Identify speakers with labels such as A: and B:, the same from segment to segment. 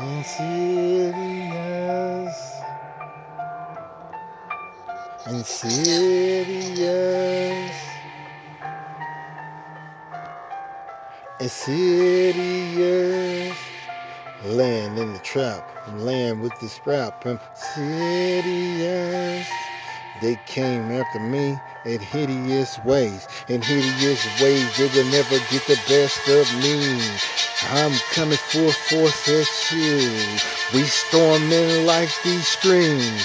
A: Insidious. Insidious. Insidious. Laying in the trap. Laying with the strap. Insidious. They came after me in hideous ways. In hideous ways, they will never get the best of me. I'm coming full force at you. We storming like these screams.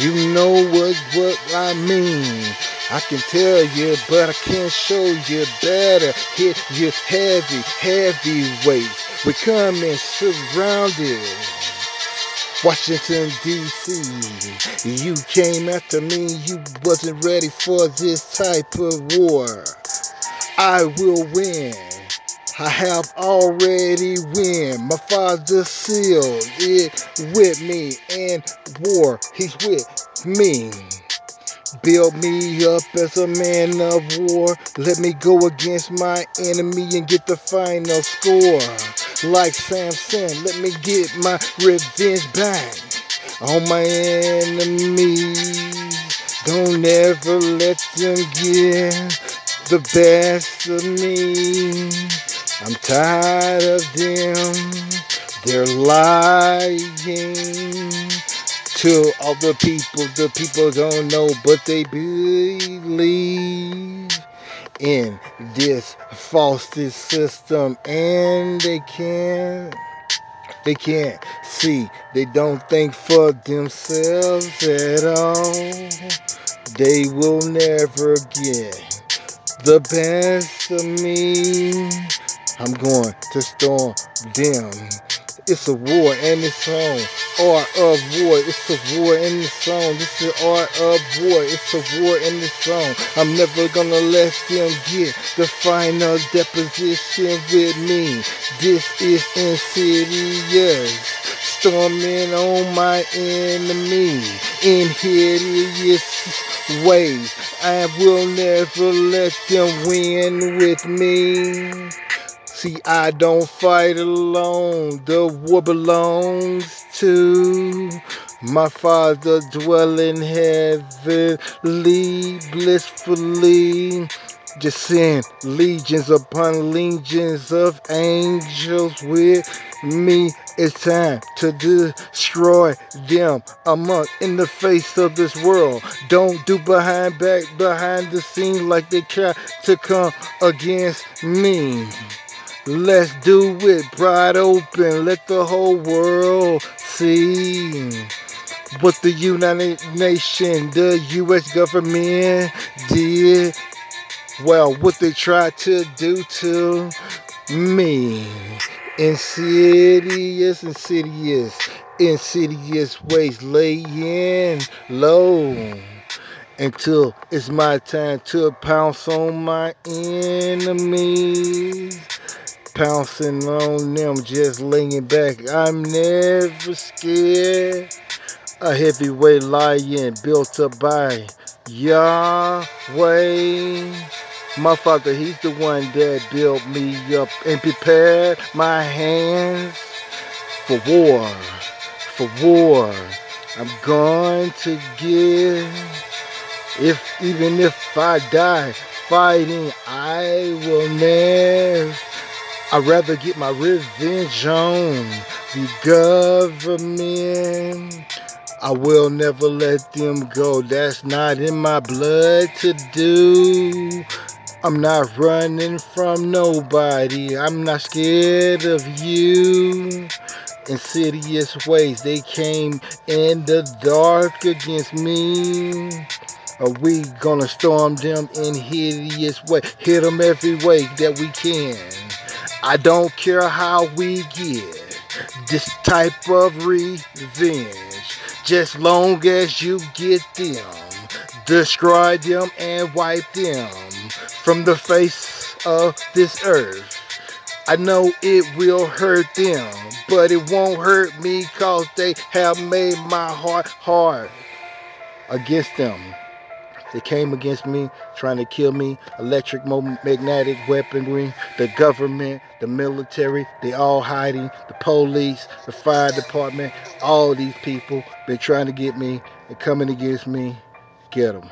A: You know what what I mean. I can tell you, but I can't show you better. Hit you heavy, heavy weights. We coming surrounded. Washington DC, you came after me, you wasn't ready for this type of war. I will win. I have already win. My father sealed it with me and war. He's with me. Build me up as a man of war. Let me go against my enemy and get the final score. Like Samson, let me get my revenge back on my enemies. Don't ever let them get the best of me. Tired of them. They're lying to all the people. The people don't know, but they believe in this false system, and they can't. They can't see. They don't think for themselves at all. They will never get the best of me. I'm going to storm them. It's a war and it's on. Art of war. It's a war in the song. This is art of war. It's a war in the song. I'm never gonna let them get the final deposition with me. This is insidious. Storming on my enemy in hideous ways. I will never let them win with me. See, I don't fight alone. The war belongs to my Father, dwelling heavenly, blissfully. Just send legions upon legions of angels with me. It's time to destroy them among in the face of this world. Don't do behind back, behind the scene like they try to come against me. Let's do it, bright open. Let the whole world see what the United Nations, the U.S. government did. Well, what they tried to do to me. Insidious, insidious, insidious ways laying low until it's my time to pounce on my enemies pouncing on them, just laying back. I'm never scared. A heavyweight lion built up by Yahweh. My father, he's the one that built me up and prepared my hands for war. For war. I'm going to give, if even if I die fighting, I will never I'd rather get my revenge on the government. I will never let them go. That's not in my blood to do. I'm not running from nobody. I'm not scared of you. Insidious ways they came in the dark against me. Are we gonna storm them in hideous way? Hit them every way that we can. I don't care how we get this type of revenge. Just long as you get them, destroy them and wipe them from the face of this earth. I know it will hurt them, but it won't hurt me cause they have made my heart hard against them. They came against me, trying to kill me. Electric magnetic weaponry, the government, the military, they all hiding. The police, the fire department, all these people been trying to get me and coming against me. Get them.